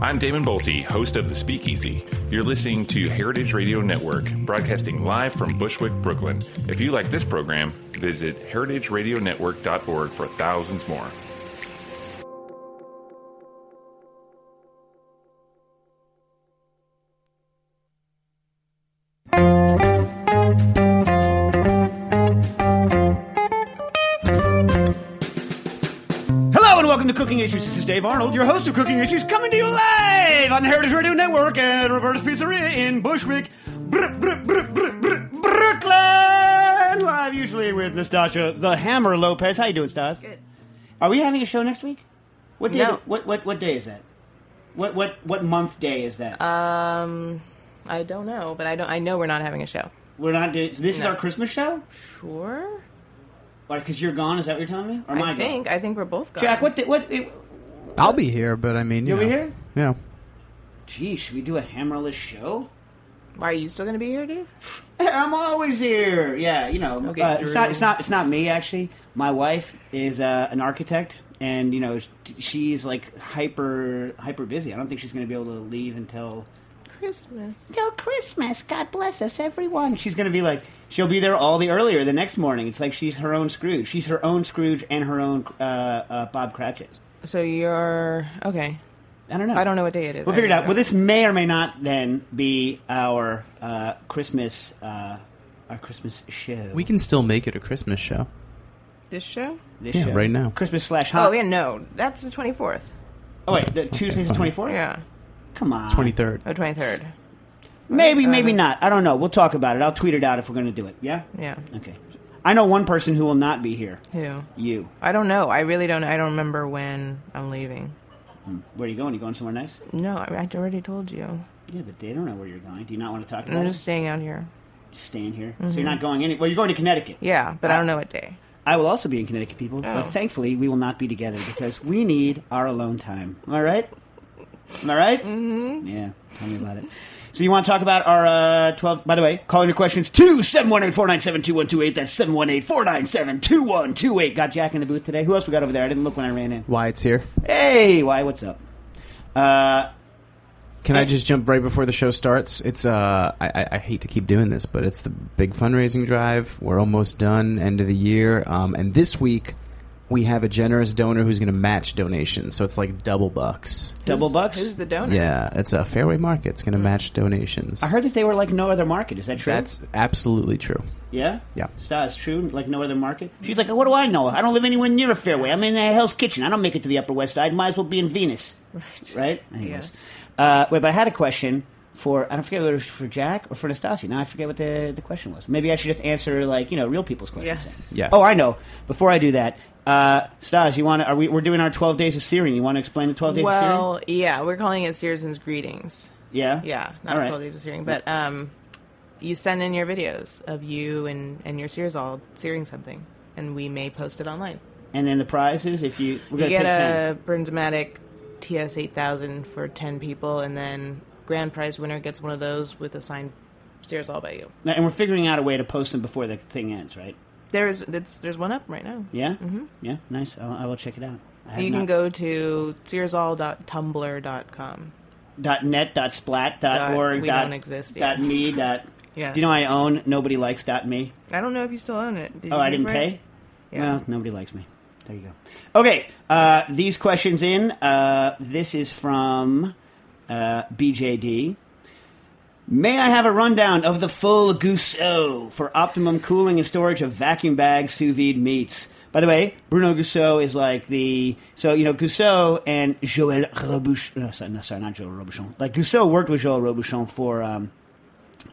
I'm Damon Boelte, host of The Speakeasy. You're listening to Heritage Radio Network, broadcasting live from Bushwick, Brooklyn. If you like this program, visit heritageradionetwork.org for thousands more. Welcome to Cooking Issues. This is Dave Arnold, your host of Cooking Issues, coming to you live on the Heritage Radio Network at Roberta's Pizzeria in Bushwick, Br- Br- Br- Br- Br- Brooklyn. Live usually with Nastassia the Hammer Lopez. How you doing, Stas? Good. Are we having a show next week? What day? No. What what what day is that? What what what month day is that? Um, I don't know, but I don't. I know we're not having a show. We're not. doing- So this is No. our Christmas show. Sure. Because you're gone. Is that what you're telling me? Or am I, I gone? think. I think we're both gone. Jack, what? Di- what? It, I'll be here, but I mean, you You'll be here? Yeah. gee, should we do a hammerless show? Why are you still going to be here, dude? I'm always here. Yeah, you know, Okay, uh, it's not. It's not. It's not me actually. My wife is uh, an architect, and you know, she's like hyper hyper busy. I don't think she's going to be able to leave until Christmas. till Christmas. God bless us, everyone. She's going to be like, she'll be there all the earlier the next morning. It's like she's her own Scrooge. She's her own Scrooge and her own uh, uh, Bob Cratchit. So you're okay. I don't know. I don't know what day it is. We'll I figure it out. know. Well, this may or may not then be our uh, Christmas uh, our Christmas show. We can still make it a Christmas show. this show? this Yeah, show. right now. Christmas slash Oh yeah, no, that's the twenty fourth. Oh wait, the Tuesday's the twenty fourth. Yeah, Come on. 23rd. oh twenty third. Maybe, Uh, maybe not. I don't know. We'll talk about it. I'll tweet it out if we're going to do it. Yeah. Yeah. Okay. I know one person who will not be here. Who? You. I don't know. I really don't. I don't remember when I'm leaving. Where are you going? you going somewhere nice? No, I, I already told you. Yeah, but they don't know where you're going. Do you not want to talk about I'm it? just staying out here. Just staying here. So you're not going any. Well, you're going to Connecticut. Yeah, but I don't know what day. I will also be in Connecticut, people. Oh. But thankfully, we will not be together because we need our alone time. Am I right? Am I right? Mm-hmm. Yeah. Tell me about it. So you want to talk about our uh, 12... By the way, calling your questions to 718-497-2128. That's 718-497-2128. Got Jack in the booth today. Who else we got over there? I didn't look when I ran in. Wyatt's here. Hey, why? What's up? Uh, Can I just jump right before the show starts? It's uh, I, I- I hate to keep doing this, but it's the big fundraising drive. We're almost done, end of the year, um, and this week we have a generous donor who's going to match donations, so it's like double bucks. double Who's- bucks? Who's the donor? Yeah, it's a Fairway Market. It's going to match donations. I heard that they were like no other market. Is that true? That's absolutely true. Yeah? Yeah. That's true. Like no other market. She's like, what do I know? I don't live anywhere near a fairway. I'm in uh, Hell's Kitchen. I don't make it to the Upper West Side. Might as well be in Venus. Right. Right? Anyways. Yes. Uh, wait, but I had a question for, I don't forget whether it was for Jack or for Nastassia. Now I forget what the, the question was. Maybe I should just answer, like, you know, real people's questions. Yes. then. Yes. Oh, I know. Before I do that, uh, Stas, you want to, are we, we're doing our 12 days of searing. You want to explain the 12 days of searing? Well, yeah, we're calling it Searson's Greetings. Yeah? Yeah, not All right. 12 days of searing, but um, you send in your videos of you and, and your Searzall searing something, and we may post it online. And then the prize is if you, we're You going to get pick 10. a Bernzomatic TS 8000 for 10 people, and then grand prize winner gets one of those with a signed Searzall by you. And we're figuring out a way to post them before the thing ends, right? There's it's, there's one up right now. Yeah, mm-hmm. yeah, nice. I'll, I will check it out. I have You can not- go to searzall.tumblr.com. dot net dot splat dot Dot- org we dot, don't exist dot yet. me dot. Yeah. Do you know I own nobody likes dot me? I don't know if you still own it. Did Oh, I didn't for it? pay. Yeah. Well, nobody likes me. There you go. Okay, uh, these questions in. Uh, this is from uh, BJD. May I have a rundown of the full Goussault for optimum cooling and storage of vacuum bag sous vide meats? By the way, Bruno Goussault is like the so you know Goussault and Joël Robuchon. No, sorry, no, sorry, not Joël Robuchon. Like Goussault worked with Joël Robuchon for um,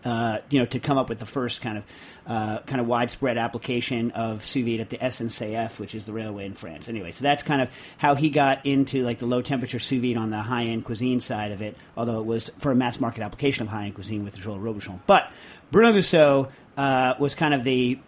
uh, you know, to come up with the first kind of uh, kind of widespread application of sous vide at the SNCF, which is the railway in France. Anyway, so that's kind of how he got into like the low temperature sous vide on the high end cuisine side of it. Although it was for a mass market application of high end cuisine with Joël Robuchon, but Bruno Goussault uh, was kind of the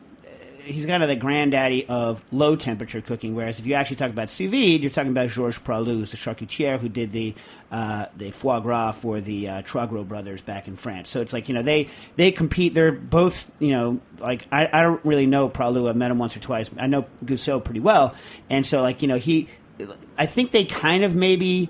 he's kind of the granddaddy of low temperature cooking. Whereas if you actually talk about sous vide, you're talking about Georges Pralus, the charcutier who did the uh, the foie gras for the uh, Troisgros brothers back in France. So it's like you know they they compete. They're both you know like I, I don't really know Pralus. I've met him once or twice. I know Goussault pretty well, and so like you know he, I think they kind of maybe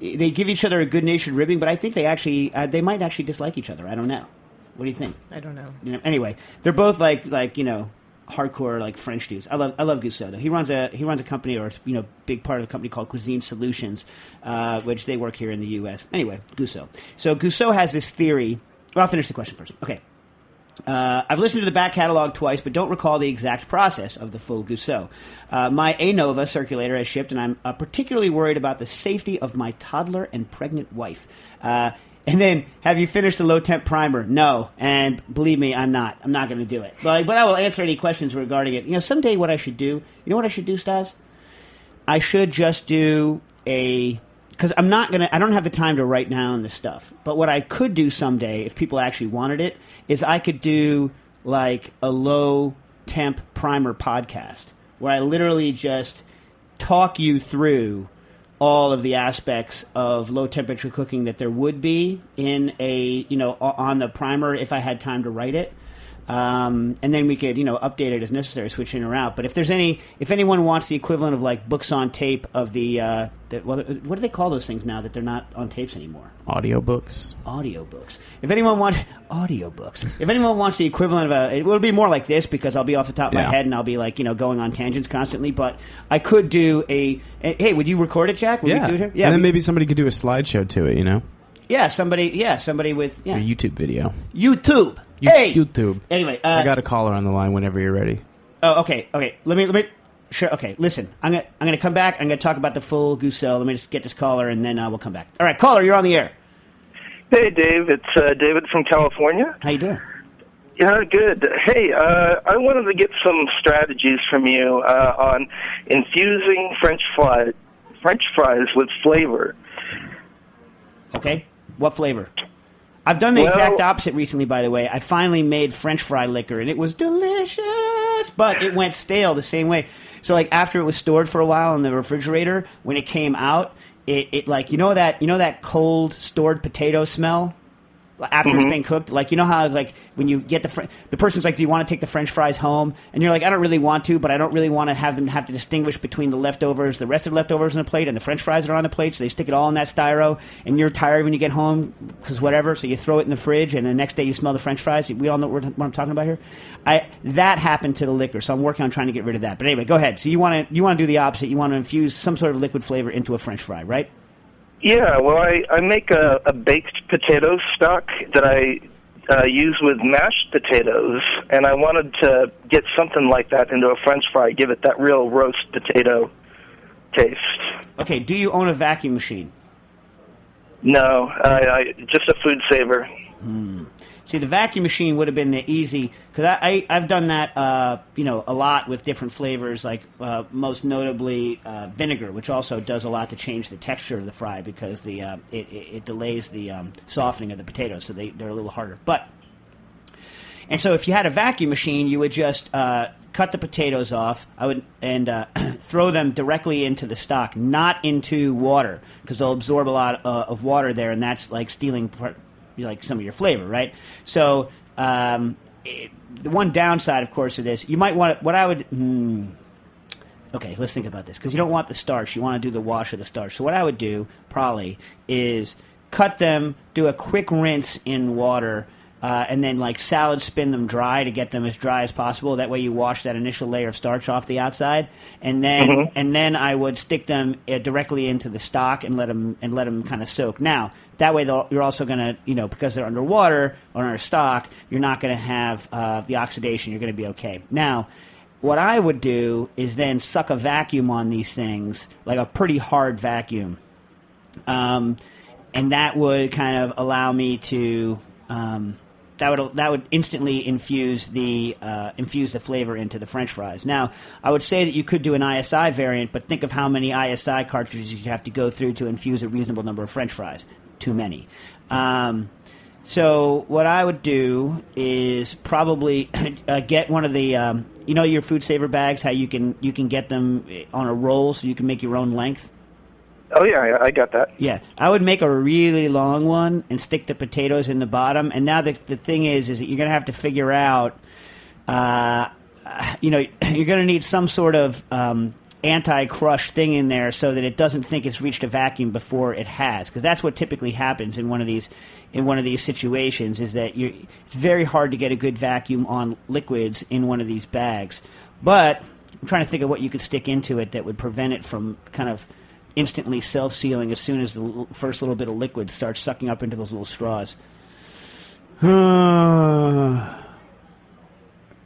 they give each other a good natured ribbing, but I think they actually uh, they might actually dislike each other. I don't know. What do you think? I don't know. you know, anyway, they're both like like you know hardcore like French dudes. I love I love Goussault though. He runs a he runs a company or you know big part of a company called Cuisine Solutions, uh, which they work here in the U.S. Anyway, Goussault. So Goussault has this theory. Well, I'll finish the question first. Okay. Uh, I've listened to the back catalog twice, but don't recall the exact process of the full Goussault. Uh, my ANOVA circulator has shipped, and I'm uh, particularly worried about the safety of my toddler and pregnant wife. And then, have you finished the low temp primer? No, and believe me, I'm not. I'm not going to do it. But, but I will answer any questions regarding it. You know, someday what I should do. You know what I should do, Stas? I should just do a because I'm not gonna. I don't have the time to write down the stuff. But what I could do someday, if people actually wanted it, is I could do like a low temp primer podcast where I literally just talk you through all of the aspects of low temperature cooking that there would be in a you know on the primer if I had time to write it. Um, and then we could, you know, update it as necessary, switch in or out. But if there's any, if anyone wants the equivalent of like books on tape of the, uh, the well, what do they call those things now that they're not on tapes anymore? Audiobooks. Audiobooks. If anyone wants audiobooks, if anyone wants the equivalent of a, it will be more like this because I'll be off the top of my head and I'll be like, you know, going on tangents constantly. But I could do a, a- hey, would you record it, Jack? Would Yeah. it here? And then we- maybe somebody could do a slideshow to it, you know? yeah, somebody, yeah, somebody with yeah, A YouTube video. YouTube. You- hey, YouTube. Anyway, uh, I got a caller on the line whenever you're ready. Oh, okay, okay. Let me let me. Sure. Okay. Listen, I'm gonna I'm gonna come back. I'm gonna talk about the full Goussault. Let me just get this caller, and then uh, we'll come back. All right, caller, you're on the air. Hey, Dave. It's uh, David from California. How you doing? Yeah, good. Hey, uh, I wanted to get some strategies from you uh, on infusing French fry, French fries with flavor. Okay. What flavor? I've done the Well- exact opposite recently. By the way, I finally made French fry liquor, and it was delicious, but it went stale the same way. So, like after it was stored for a while in the refrigerator, when it came out, it, it like you know that you know that cold stored potato smell. After it's mm-hmm. been cooked. Like you know how like when you get the fr- the person's like, "Do you want to take the French fries home?" And you're like, "I don't really want to, but I don't really want to have them have to distinguish between the leftovers, the rest of the leftovers on the plate, and the French fries that are on the plate." So they stick it all in that styro, and you're tired when you get home because whatever. So you throw it in the fridge, and the next day you smell the French fries. We all know what what I'm talking about here. I that happened to the liquor, so I'm working on trying to get rid of that. But anyway, go ahead. So you want to you want to do the opposite. You want to infuse some sort of liquid flavor into a French fry, right? Yeah, well, I, I make a, a baked potato stock that I uh, use with mashed potatoes, and I wanted to get something like that into a French fry, give it that real roast potato taste. Okay. Do you own a vacuum machine? No, I, I just a food saver. See, the vacuum machine would have been the easy because I, I I've done that uh, you know a lot with different flavors, like uh, most notably uh, vinegar, which also does a lot to change the texture of the fry because the uh, it, it, it delays the um, softening of the potatoes, so they they're a little harder. But and so if you had a vacuum machine, you would just uh, cut the potatoes off. I would and uh, throw them directly into the stock, not into water, because they'll absorb a lot uh, of water there, and that's like stealing part, like some of your flavor, right? So um, it, the one downside, of course, of this, you might want what I would. Hmm, okay, let's think about this because you don't want the starch. You want to do the wash of the starch. So what I would do probably is cut them, do a quick rinse in water. Uh, and then, like salad, spin them dry to get them as dry as possible. That way, you wash that initial layer of starch off the outside, and then and then I would stick them uh, directly into the stock and let them and let them kind of soak. Now, that way, you're also going to, you know, because they're underwater or under stock, you're not going to have uh, the oxidation. You're going to be okay. Now, what I would do is then suck a vacuum on these things, like a pretty hard vacuum, um, and that would kind of allow me to. Um, that would that would instantly infuse the uh, infuse the flavor into the French fries. Now, I would say that you could do an ISI variant, but think of how many ISI cartridges you have to go through to infuse a reasonable number of French fries. Too many. Um, so what I would do is probably uh, get one of the um, you know your food saver bags how you can you can get them on a roll so you can make your own length. Oh yeah, I, got that. Yeah, I would make a really long one and stick the potatoes in the bottom. And now the the thing is, is that you're gonna have to figure out, uh, you know, you're gonna need some sort of um, anti-crush thing in there so that it doesn't think it's reached a vacuum before it has, because that's what typically happens in one of these in one of these situations. Is that you it's very hard to get a good vacuum on liquids in one of these bags, but I'm trying to think of what you could stick into it that would prevent it from kind of instantly self-sealing as soon as the l- first little bit of liquid starts sucking up into those little straws.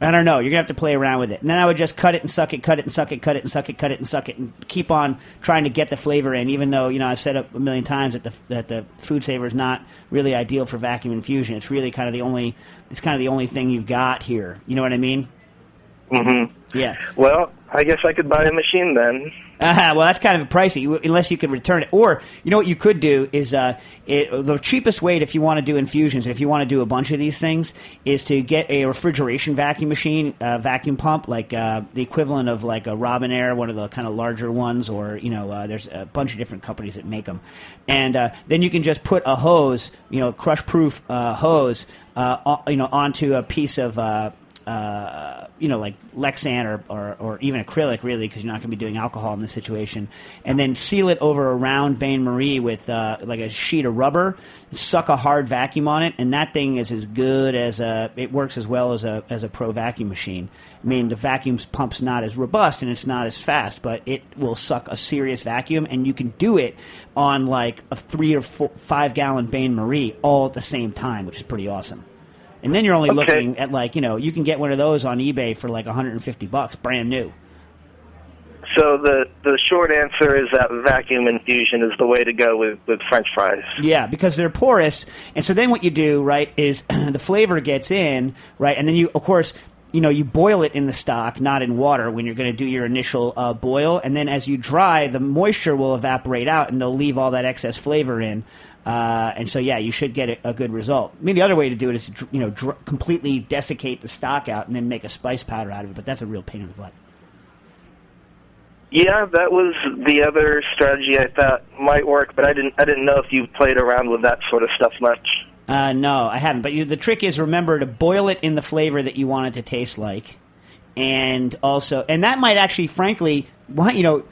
I don't know. You're gonna have to play around with it, and then I would just cut it and suck it, cut it and suck it, cut it and suck it, cut it and suck it, and keep on trying to get the flavor in. Even though you know I've said it a million times that the that the food saver is not really ideal for vacuum infusion. It's really kind of the only it's kind of the only thing you've got here. You know what I mean? Mm-hmm. Yeah. Well, I guess I could buy a machine then. Uh, well, that's kind of pricey unless you could return it. Or you know what you could do is uh, it, the cheapest way to, if you want to do infusions, if you want to do a bunch of these things, is to get a refrigeration vacuum machine, uh, vacuum pump, like uh, the equivalent of like a Robinair, one of the kind of larger ones, or you know, uh, there's a bunch of different companies that make them, and uh, then you can just put a hose, you know, crush-proof uh, hose, uh, on, you know, onto a piece of. You know, like Lexan or, or, or even acrylic, really, because you're not going to be doing alcohol in this situation, and then seal it over a round Bain Marie with uh, like a sheet of rubber, suck a hard vacuum on it, and that thing is as good as a. It works as well as a as a pro vacuum machine. I mean, the vacuum pump's not as robust and it's not as fast, but it will suck a serious vacuum, and you can do it on like a three or four, five gallon Bain Marie all at the same time, which is pretty awesome. And then you're only Okay. looking at like you know you can get one of those on eBay for like 150 bucks, brand new. So the the short answer is that vacuum infusion is the way to go with with French fries. Yeah, because they're porous, and so then what you do right is the flavor gets in right, and then you of course you know you boil it in the stock, not in water, when you're going to do your initial uh, boil, and then as you dry, the moisture will evaporate out, and they'll leave all that excess flavor in. Uh, and so, yeah, you should get a, a good result. I mean, the other way to do it is to, you know, dr- completely desiccate the stock out and then make a spice powder out of it. But that's a real pain in the butt. Yeah, that was the other strategy I thought might work, but I didn't I didn't know if you played around with that sort of stuff much. Uh, no, I haven't. But you, the trick is remember to boil it in the flavor that you want it to taste like, and also, and that might actually, frankly, why you know,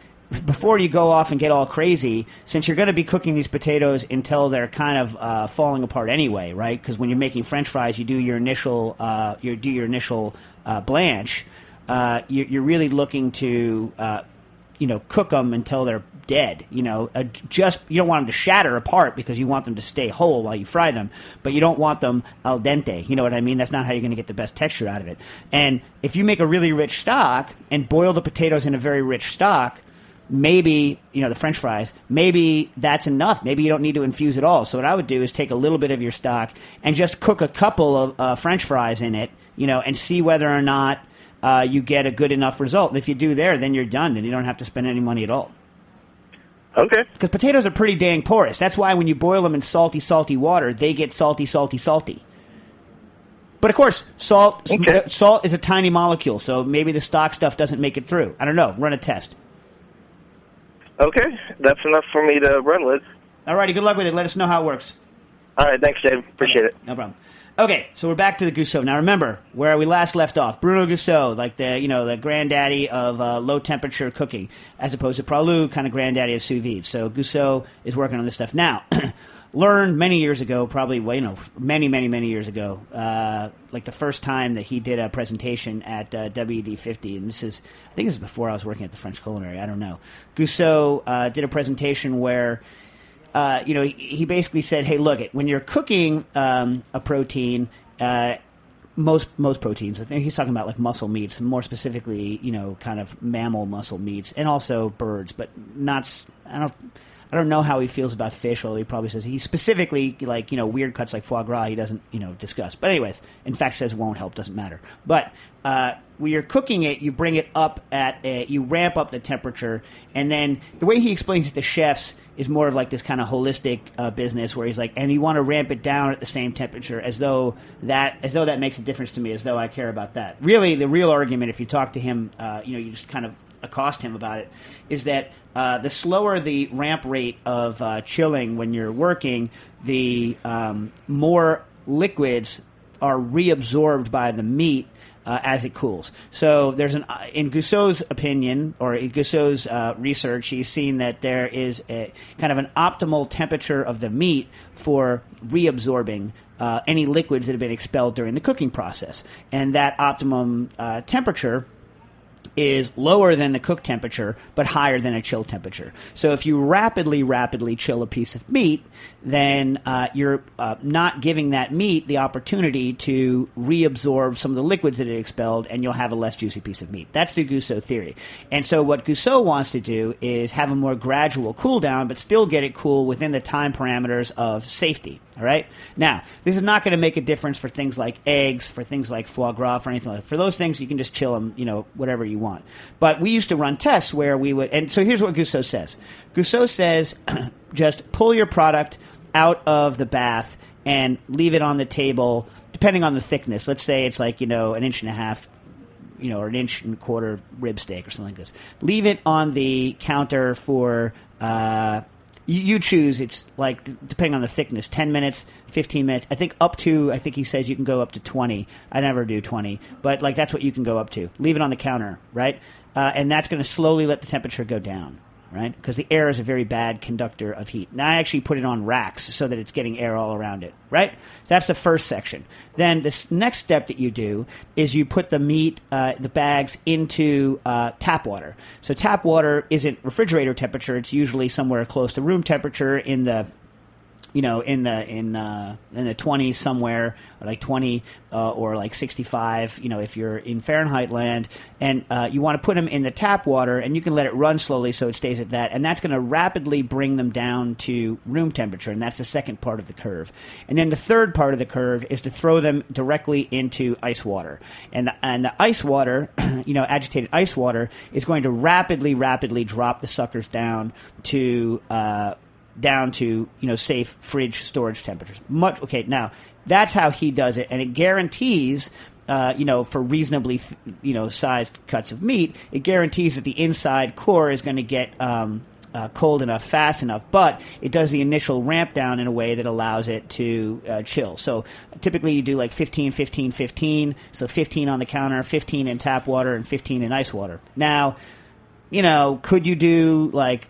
before you go off and get all crazy, since you're going to be cooking these potatoes until they're kind of uh, falling apart anyway, right? Because when you're making French fries, you do your initial, uh, you do your initial uh, blanch. Uh, you, you're really looking to uh, you know, cook them until they're dead. You know, uh, just you don't want them to shatter apart because you want them to stay whole while you fry them, but you don't want them al dente. You know what I mean? That's not how you're going to get the best texture out of it. And if you make a really rich stock and boil the potatoes in a very rich stock, maybe you know the French fries. Maybe that's enough. Maybe you don't need to infuse at all. So what I would do is take a little bit of your stock and just cook a couple of uh, French fries in it. You know, and see whether or not uh, you get a good enough result. And if you do there, then you're done. Then you don't have to spend any money at all. Okay. Because potatoes are pretty dang porous. That's why when you boil them in salty, salty water, they get salty, salty, salty. But of course, salt Okay. uh, salt is a tiny molecule, so maybe the stock stuff doesn't make it through. I don't know. Run a test. Okay, that's enough for me to run with. Alrighty, good luck with it. Let us know how it works. All right, thanks, Dave. Appreciate it. No problem. Okay, so we're back to the Goussault. Now remember where we last left off. Bruno Goussault, like the you know the granddaddy of uh, low temperature cooking, as opposed to Pralus, kind of granddaddy of sous vide. So Goussault is working on this stuff now. Learned many years ago, probably well, you know many many many years ago, uh, like the first time that he did a presentation at uh, WD50, and this is I think this is before I was working at the French Culinary. I don't know. Goussault uh, did a presentation where uh, you know, he, he basically said, "Hey, look, it when you're cooking um, a protein." Uh, most most proteins. I think he's talking about like muscle meats, more specifically, you know, kind of mammal muscle meats, and also birds, but not. I don't. I don't know how he feels about fish, although he probably says he specifically like you know weird cuts like foie gras he doesn't you know discuss. But anyways, in fact says won't help doesn't matter. But uh, when you're cooking it, you bring it up at a, you ramp up the temperature, and then the way he explains it to chefs is more of like this kind of holistic uh, business where he's like, and you want to ramp it down at the same temperature as though that as though that makes a difference to me, as though I care about that. Really, the real argument, if you talk to him, uh, you know, you just kind of accost him about it, is that uh, the slower the ramp rate of uh, chilling when you're working, the um, more liquids are reabsorbed by the meat uh, as it cools. So there's an in Goussault's opinion or in Goussault's uh, research, he's seen that there is a kind of an optimal temperature of the meat for reabsorbing. Uh, any liquids that have been expelled during the cooking process, and that optimum uh, temperature is lower than the cook temperature but higher than a chill temperature. So if you rapidly, rapidly chill a piece of meat, then uh, you're uh, not giving that meat the opportunity to reabsorb some of the liquids that it expelled, and you'll have a less juicy piece of meat. That's the Goussault theory. And so what Goussault wants to do is have a more gradual cool down, but still get it cool within the time parameters of safety. All right. Now, this is not going to make a difference for things like eggs, for things like foie gras, for anything like that. For those things, you can just chill them, you know, whatever you want. But we used to run tests where we would, and so here's what Goussault says. Goussault says, just pull your product out of the bath and leave it on the table, depending on the thickness. Let's say it's like you know an inch and a half you know, or an inch and a quarter rib steak or something like this. Leave it on the counter for uh, you, choose. It's like depending on the thickness, ten minutes, fifteen minutes. I think up to. I think he says you can go up to twenty. I never do twenty, but like that's what you can go up to. Leave it on the counter, right? Uh, and that's going to slowly let the temperature go down. Right, because the air is a very bad conductor of heat. Now I actually put it on racks so that it's getting air all around it. Right, so that's the first section. Then the next step that you do is you put the meat, uh, the bags into uh, tap water. So tap water isn't refrigerator temperature; it's usually somewhere close to room temperature in the you know, in the in uh, in the twenties somewhere, or like twenty uh, or like sixty five. You know, if you're in Fahrenheit land, and uh, you want to put them in the tap water, and you can let it run slowly so it stays at that, and that's going to rapidly bring them down to room temperature, and that's the second part of the curve. And then the third part of the curve is to throw them directly into ice water, and and the ice water, you know, agitated ice water is going to rapidly, rapidly drop the suckers down to. Down to you know safe fridge storage temperatures. Much okay. Now that's how he does it, and it guarantees. Uh, you know, for reasonably, you know, sized cuts of meat, it guarantees that the inside core is going to get um, uh, cold enough, fast enough. But it does the initial ramp down in a way that allows it to uh, chill. So typically, you do like 15, 15, 15. So 15 on the counter, 15 in tap water, and 15 in ice water. Now, you know, could you do like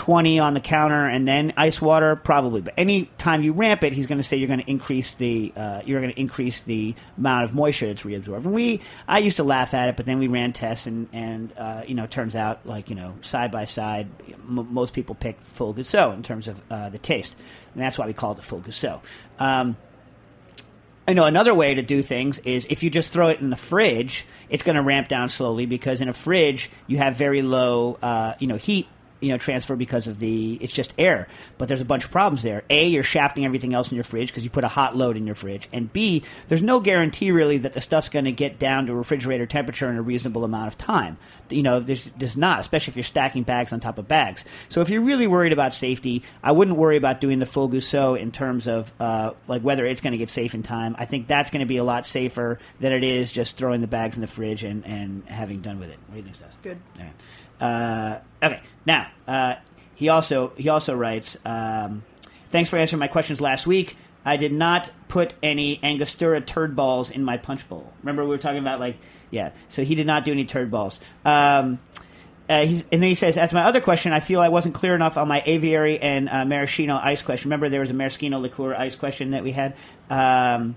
20 on the counter and then ice water probably. But any time you ramp it he's going to say you're going to increase the uh, you're going to increase the amount of moisture that's reabsorbed. And we i used to laugh at it but then we ran tests and and uh, you know turns out like you know side by side m- most people pick full Goussault in terms of uh, the taste. And that's why we call it the full Goussault um, I know another way to do things is if you just throw it in the fridge, it's going to ramp down slowly because in a fridge you have very low, uh, you know, heat. You know, transfer because of the it's just air, but there's a bunch of problems there. A, you're shafting everything else in your fridge because you put a hot load in your fridge, and B, there's no guarantee really that the stuff's going to get down to refrigerator temperature in a reasonable amount of time. You know, there's, there's not, especially if you're stacking bags on top of bags. So if you're really worried about safety, I wouldn't worry about doing the full Goussault in terms of uh, like whether it's going to get safe in time. I think that's going to be a lot safer than it is just throwing the bags in the fridge and, and having done with it. What do you think, Steph? Good. Uh, okay. Now, uh, he also he also writes. Um, Thanks for answering my questions last week. I did not put any Angostura turd balls in my punch bowl. Remember, we were talking about, like, yeah. So he did not do any turd balls. Um, uh, and then he says, as my other question, I feel I wasn't clear enough on my aviary and uh, maraschino ice question. Remember, there was a maraschino liqueur ice question that we had. Um,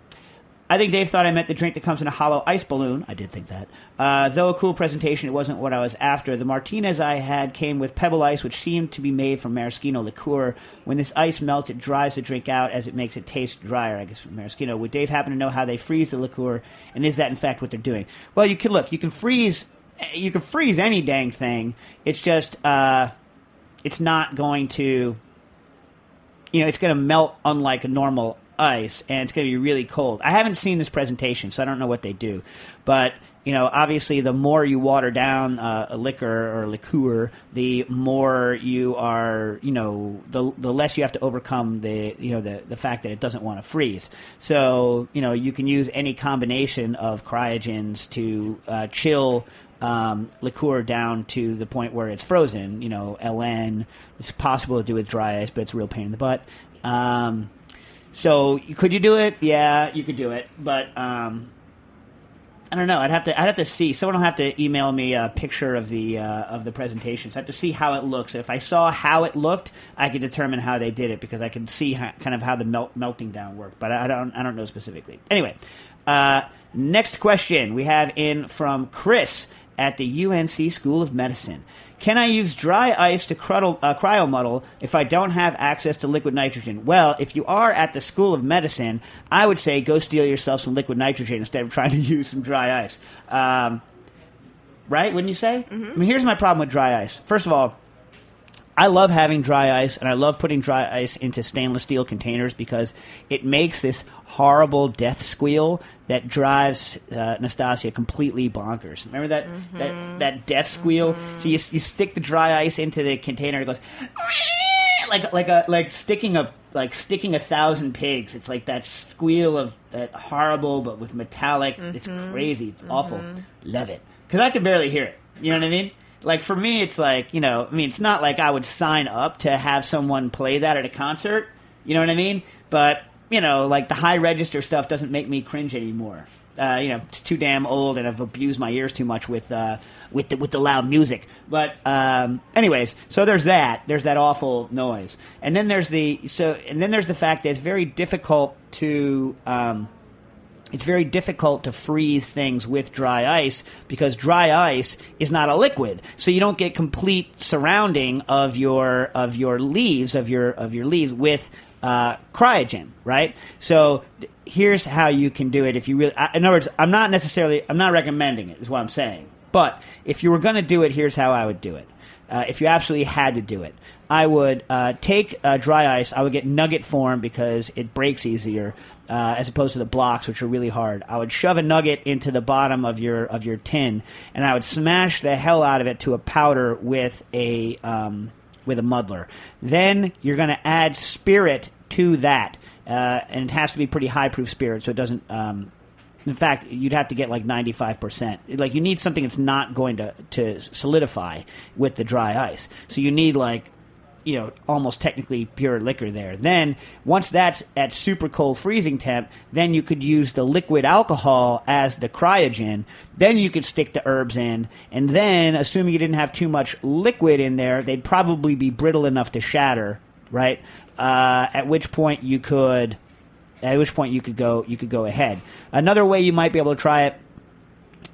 I think Dave thought I meant the drink that comes in a hollow ice balloon. I did think that. Uh, though a cool presentation, it wasn't what I was after. The Martinez I had came with pebble ice, which seemed to be made from maraschino liqueur. When this ice melts, it dries the drink out as it makes it taste drier, I guess, from maraschino. Would Dave happen to know how they freeze the liqueur, and is that in fact what they're doing? Well, you can look. You can freeze. You can freeze any dang thing. It's just, uh, it's not going to you know, it's going to melt unlike a normal ice, and it's going to be really cold. I haven't seen this presentation, so I don't know what they do. But you know, obviously, the more you water down uh, a liquor or liqueur, the more you are, you know, the the less you have to overcome the, you know, the the fact that it doesn't want to freeze. So, you know, you can use any combination of cryogens to uh, chill um, liqueur down to the point where it's frozen. You know, LN. It's possible to do with dry ice, but it's a real pain in the butt. Um, so could you do it? Yeah, you could do it, but um, I don't know. I'd have to. I'd have to see. Someone will have to email me a picture of the uh, of the presentations. I have to see how it looks. If I saw how it looked, I could determine how they did it because I can see how, kind of how the melt, melting down worked. But I don't. I don't know specifically. Anyway, uh, next question we have in from Chris at the UNC School of Medicine. Can I use dry ice to cruddle, uh, cryomuddle if I don't have access to liquid nitrogen? Well, if you are at the School of Medicine, I would say go steal yourself some liquid nitrogen instead of trying to use some dry ice. Um, right? Wouldn't you say? I mean, here's my problem with dry ice. First of all, I love having dry ice, and I love putting dry ice into stainless steel containers because it makes this horrible death squeal that drives uh, Nastassia completely bonkers. Remember that that, mm-hmm. that death squeal? Mm-hmm. So you, you stick the dry ice into the container, it goes like like a like sticking a like sticking a thousand pigs. It's like that squeal of that horrible, but with metallic. It's mm-hmm. crazy. It's awful. Love it because I can barely hear it. You know what I mean? Like for me, it's like you know. I mean, it's not like I would sign up to have someone play that at a concert. You know what I mean? But you know, like the high register stuff doesn't make me cringe anymore. Uh, you know, it's too damn old, and I've abused my ears too much with uh, with the with the loud music. But um, anyways, so there's that. There's that awful noise, and then there's the so, and then there's the fact that it's very difficult to. Um, it's very difficult to freeze things with dry ice because dry ice is not a liquid. So you don't get complete surrounding of your of your leaves of your of your leaves with uh, cryogen right? So here's how you can do it if you really in other words i'm not necessarily i'm not recommending it is what i'm saying. But if you were going to do it here's how i would do it. Uh, if you absolutely had to do it, I would uh, take uh, dry ice. I would get nugget form because it breaks easier, uh, as opposed to the blocks, which are really hard. I would shove a nugget into the bottom of your of your tin, and I would smash the hell out of it to a powder with a um, with a muddler. Then you're going to add spirit to that, uh, and it has to be pretty high proof spirit, so it doesn't. Um, in fact, you'd have to get like 95%. Like, you need something that's not going to, to solidify with the dry ice. So you need, like, you know, almost technically pure liquor there. Then, once that's at super cold freezing temp, then you could use the liquid alcohol as the cryogen. Then you could stick the herbs in. And then, assuming you didn't have too much liquid in there, they'd probably be brittle enough to shatter, right? Uh, at which point you could at which point you could go you could go ahead. Another way you might be able to try it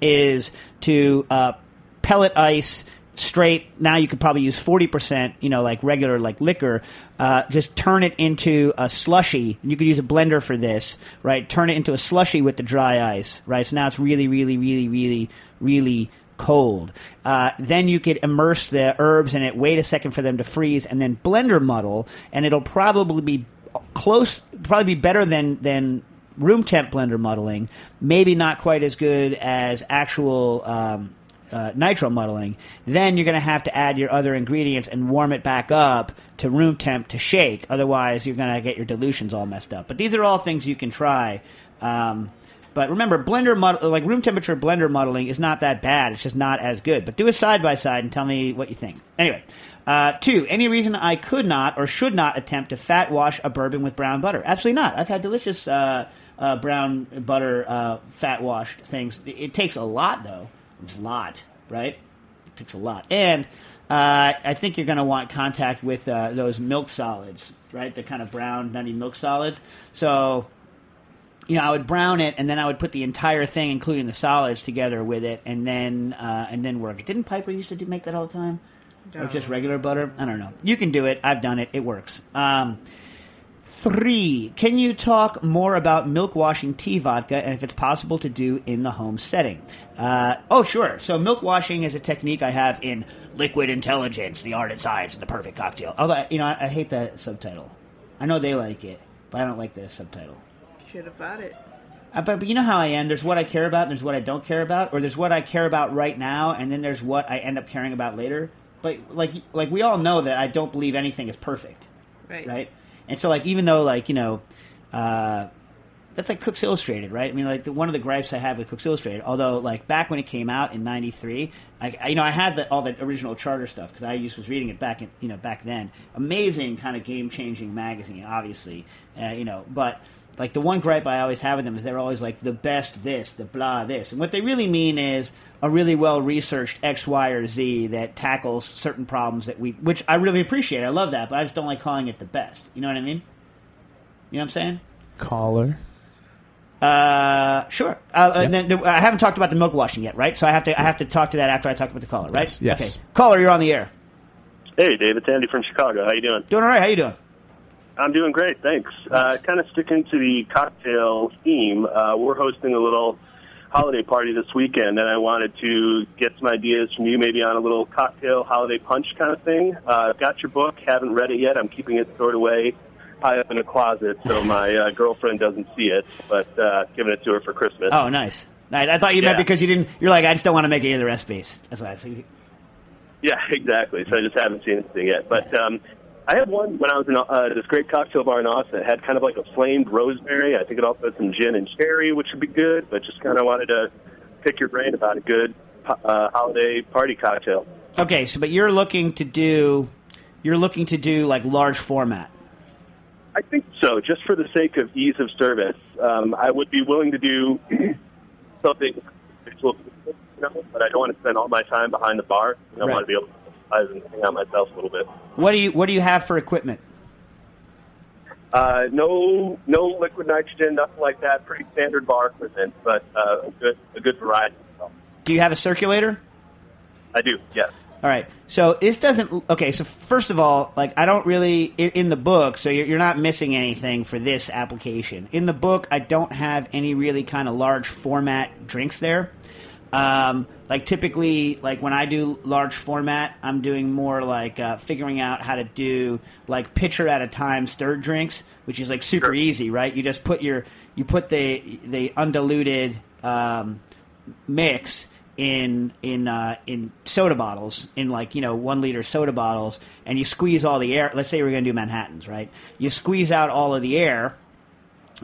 is to uh, pellet ice straight. Now you could probably use forty percent, you know, like regular like liquor. Uh, just turn it into a slushy. You could use a blender for this, right? Turn it into a slushy with the dry ice, right? So now it's really, really, really, really, really cold. Uh, then you could immerse the herbs in it, wait a second for them to freeze, and then blender muddle, and it'll probably be close, probably be better than than room temp blender muddling. Maybe not quite as good as actual. Um, uh, nitro muddling, then you're going to have to add your other ingredients and warm it back up to room temp to shake. Otherwise, you're going to get your dilutions all messed up. But these are all things you can try. Um, But remember, blender mud- like room temperature blender muddling is not that bad. It's just not as good. But do it side by side and tell me what you think. Anyway, uh, two. Any reason I could not or should not attempt to fat wash a bourbon with brown butter? Absolutely not. I've had delicious uh, uh, brown butter uh, fat washed things. It takes a lot though. It's a lot, right? It takes a lot, and uh, I think you're going to want contact with uh, those milk solids, right? The kind of brown, nutty milk solids. So, you know, I would brown it, and then I would put the entire thing, including the solids, together with it, and then uh, and then work it. Didn't Piper used to do, make that all the time? Or just regular butter? I don't know. You can do it. I've done it. It works. Um, Three, can you talk more about milk washing tea vodka and if it's possible to do in the home setting? Uh, oh, sure. So, milk washing is a technique I have in Liquid Intelligence, the art and science, and the perfect cocktail. Although, you know, I, I hate that subtitle. I know they like it, but I don't like the subtitle. Should have thought it. Uh, but, but you know how I am. There's what I care about, and there's what I don't care about, or there's what I care about right now, and then there's what I end up caring about later. But like, like we all know that I don't believe anything is perfect, Right. right? And so, like, even though, like, you know, uh, that's like Cooks Illustrated, right? I mean, like, the, one of the gripes I have with Cooks Illustrated, although, like, back when it came out in '93, I, I- you know, I had the, all the original Charter stuff because I used was reading it back, in, you know, back then. Amazing, kind of game changing magazine, obviously, uh, you know, but. Like the one gripe I always have with them is they're always like the best this, the blah this, and what they really mean is a really well researched X, Y, or Z that tackles certain problems that we, which I really appreciate. I love that, but I just don't like calling it the best. You know what I mean? You know what I'm saying? Caller. Uh, sure. Uh, and then I haven't talked about the milk washing yet, right? So I have to I have to talk to that after I talk about the caller, right? Yes, yes. Okay. Caller, you're on the air. Hey, Dave, it's Andy from Chicago. How you doing? Doing all right? How you doing? I'm doing great, thanks. Uh, kind of sticking to the cocktail theme, uh, we're hosting a little holiday party this weekend, and I wanted to get some ideas from you, maybe on a little cocktail holiday punch kind of thing. Uh, I've got your book, haven't read it yet. I'm keeping it stored away high up in a closet so my uh, girlfriend doesn't see it, but uh, giving it to her for Christmas. Oh, nice. Nice. I thought you meant Yeah. because you didn't. You're like, I just don't want to make any of the recipes. That's why I was thinking. Yeah, exactly. So I just haven't seen anything yet. But um, I had one when I was in uh, this great cocktail bar in Austin. It had kind of like a flamed rosemary. I think it also had some gin and cherry, which would be good. But just kind of wanted to pick your brain about a good uh, holiday party cocktail. Okay, so but you're looking to do, you're looking to do like large format. I think so, just for the sake of ease of service. Um, I would be willing to do something, you know, but I don't want to spend all my time behind the bar. I Right. want to be able to exercise and hang out myself a little bit. What do you What do you have for equipment? Uh, no, no liquid nitrogen, nothing like that. Pretty standard bar equipment, but uh, a good, a good variety. Do you have a circulator? I do, yes. All right. So this doesn't. Okay. So first of all, like I don't really in, in the book. So you're, you're not missing anything for this application. In the book, I don't have any really kind of large format drinks there. Um, like typically, like when I do large format, I'm doing more like uh, figuring out how to do like pitcher at a time stirred drinks, which is like super easy, right? You just put your you put the the undiluted um, mix in in uh, in soda bottles in like you know one liter soda bottles and you squeeze all the air. Let's say we're going to do manhattans right? You squeeze out all of the air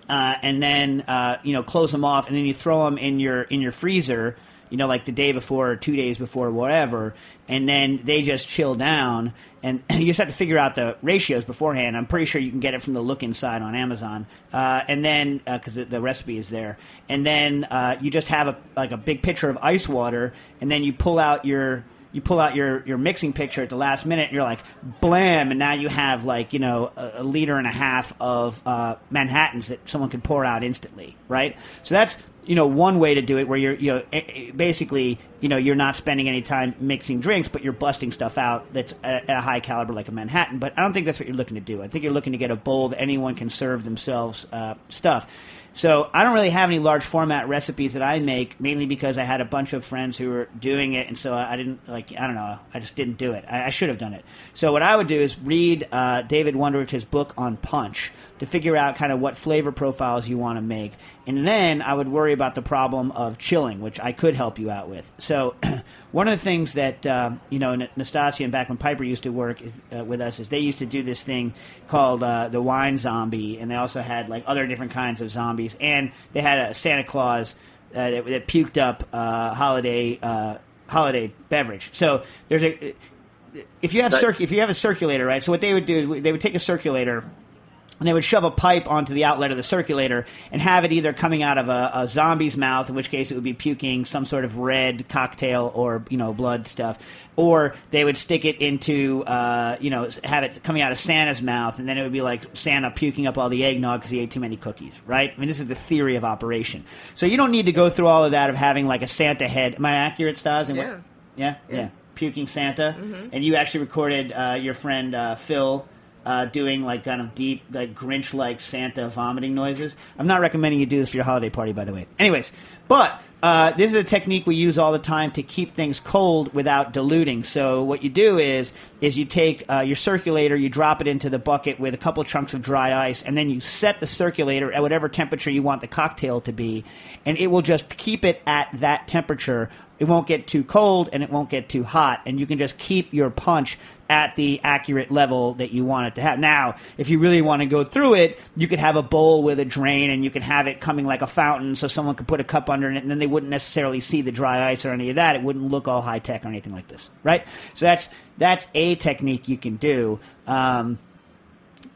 uh, and then uh, you know close them off and then you throw them in your in your freezer you know like the day before or two days before whatever and then they just chill down and you just have to figure out the ratios beforehand. I'm pretty sure you can get it from the look inside on amazon uh, and then because the, the recipe is there. And then uh, you just have a like a big pitcher of ice water and then you pull out your you pull out your, your mixing pitcher at the last minute and you're like blam and now you have like you know a, a liter and a half of uh, manhattans that someone could pour out instantly right? So that's you know one way to do it where you're you know basically you know you're not spending any time mixing drinks but you're busting stuff out that's at a high caliber like a manhattan but i don't think that's what you're looking to do i think you're looking to get a bowl that anyone can serve themselves uh, stuff so I don't really have any large format recipes that I make, mainly because I had a bunch of friends who were doing it, and so I didn't like. I don't know. I just didn't do it. I, I should have done it. So what I would do is read uh, David Wondrich's book on punch to figure out kind of what flavor profiles you want to make, and then I would worry about the problem of chilling, which I could help you out with. So, one of the things that um, you know, N- Nastassia and back when Piper used to work is, uh, with us is they used to do this thing called uh, the wine zombie, and they also had like other different kinds of zombies, and they had a Santa Claus uh, that, that puked up uh, holiday uh, holiday beverage. So there's a if you have circ- if you have a circulator, right? So what they would do is they would take a circulator and they would shove a pipe onto the outlet of the circulator and have it either coming out of a, a zombie's mouth, in which case it would be puking some sort of red cocktail or you know blood stuff, or they would stick it into uh, you know have it coming out of Santa's mouth, and then it would be like Santa puking up all the eggnog because he ate too many cookies, right? I mean, this is the theory of operation. So you don't need to go through all of that of having like a Santa head. Am I accurate, Stas? And what- Yeah. yeah, yeah, puking Santa, and you actually recorded uh, your friend uh, Phil uh, doing like kind of deep, like Grinch-like Santa vomiting noises. I'm not recommending you do this for your holiday party, by the way. Anyways, but uh, this is a technique we use all the time to keep things cold without diluting. So what you do is is you take uh, your circulator, you drop it into the bucket with a couple chunks of dry ice, and then you set the circulator at whatever temperature you want the cocktail to be, and it will just keep it at that temperature it won't get too cold and it won't get too hot, and you can just keep your punch at the accurate level that you want it to have. Now, if you really want to go through it, you could have a bowl with a drain and you can have it coming like a fountain so someone could put a cup under it and then they wouldn't necessarily see the dry ice or any of that. It wouldn't look all high tech or anything like this, right? So that's that's a technique you can do. Um,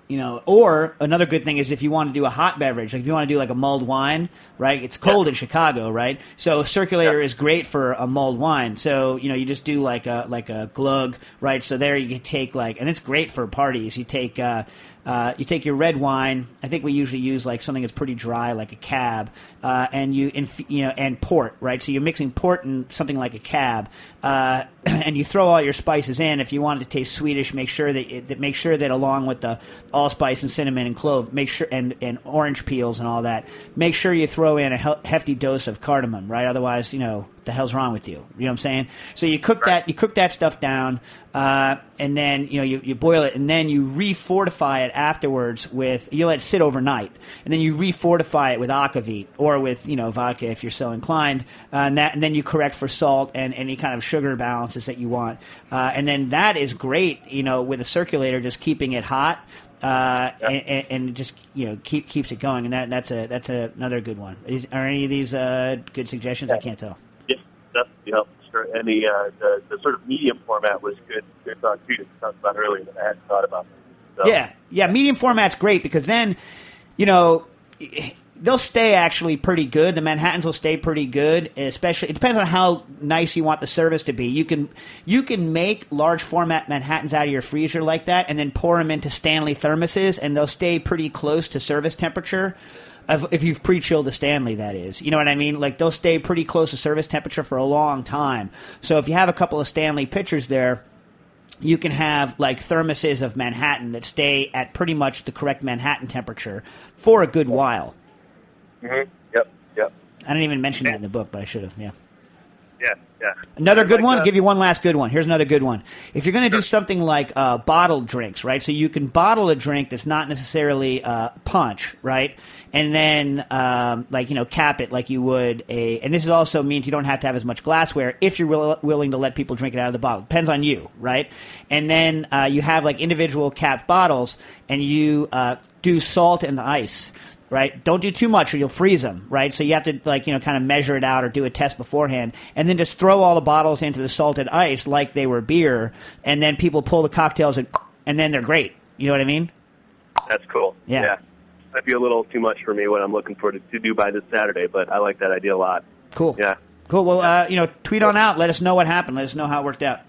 you know, or another good thing is if you want to do a hot beverage, like if you want to do like a mulled wine, right? It's cold in Chicago, right? So circulator is great for a mulled wine. So you know, you just do like a like a glögg, right? So there you can take like, and it's great for parties. You take uh, uh, you take your red wine. I think we usually use like something that's pretty dry, like a cab, uh, and you inf- you know and port, right? So you're mixing port and something like a cab, uh, and you throw all your spices in. If you want it to taste Swedish, make sure that, it, that make sure that along with the allspice and cinnamon and clove, make sure and and orange peels and all that, make sure you throw in a he- hefty dose of cardamom, right? Otherwise, you know the hell's wrong with you? You know what I'm saying? So you cook that you cook that stuff down, uh, and then you know you, you boil it, and then you refortify it afterwards with you let it sit overnight, and then you refortify it with aquavit or with you know vodka if you're so inclined, uh, and that and then you correct for salt and any kind of sugar balances that you want, uh, and then that is great. You know with a circulator, just keeping it hot. Uh, and, and, and just you know keep keeps it going, and that that's a that's a, another good one. Is, are any of these uh, good suggestions? I can't tell. Definitely helps. Sure. And the, uh, the the sort of medium format was good. Good thought too. that you talked about earlier that I hadn't thought about. So, Yeah, yeah. Medium format's great because then, you know, they'll stay actually pretty good. The Manhattans will stay pretty good, especially. It depends on how nice you want the service to be. You can you can make large format Manhattans out of your freezer like that, and then pour them into Stanley thermoses, and they'll stay pretty close to service temperature. If you've pre-chilled the Stanley, that is, you know what I mean. Like they'll stay pretty close to service temperature for a long time. So if you have a couple of Stanley pitchers there, you can have like thermoses of Manhattan that stay at pretty much the correct Manhattan temperature for a good while. Mm-hmm. Yep. Yep. I didn't even mention that in the book, but I should have. Yeah. Yeah. Yeah. Another good Like, one. uh, I'll give you one last good one. Here's another good one. If you're going to do something like uh, bottled drinks, right? So you can bottle a drink that's not necessarily uh, punch, right? And then, um, like you know, cap it like you would a. And this also means you don't have to have as much glassware if you're will, willing to let people drink it out of the bottle. Depends on you, right? And then uh, you have like individual capped bottles, and you uh, do salt and ice right? Don't do too much or you'll freeze them, right? So you have to like you know kind of measure it out or do a test beforehand, and then just throw all the bottles into the salted ice like they were beer, and then people pull the cocktails and and then they're great. You know what I mean? That's cool. Yeah. Might be a little too much for me what I'm looking for to, to do by this Saturday, but I like that idea a lot. Cool. Yeah. Cool. Well, uh, you know, tweet on out. Let us know what happened. Let us know how it worked out.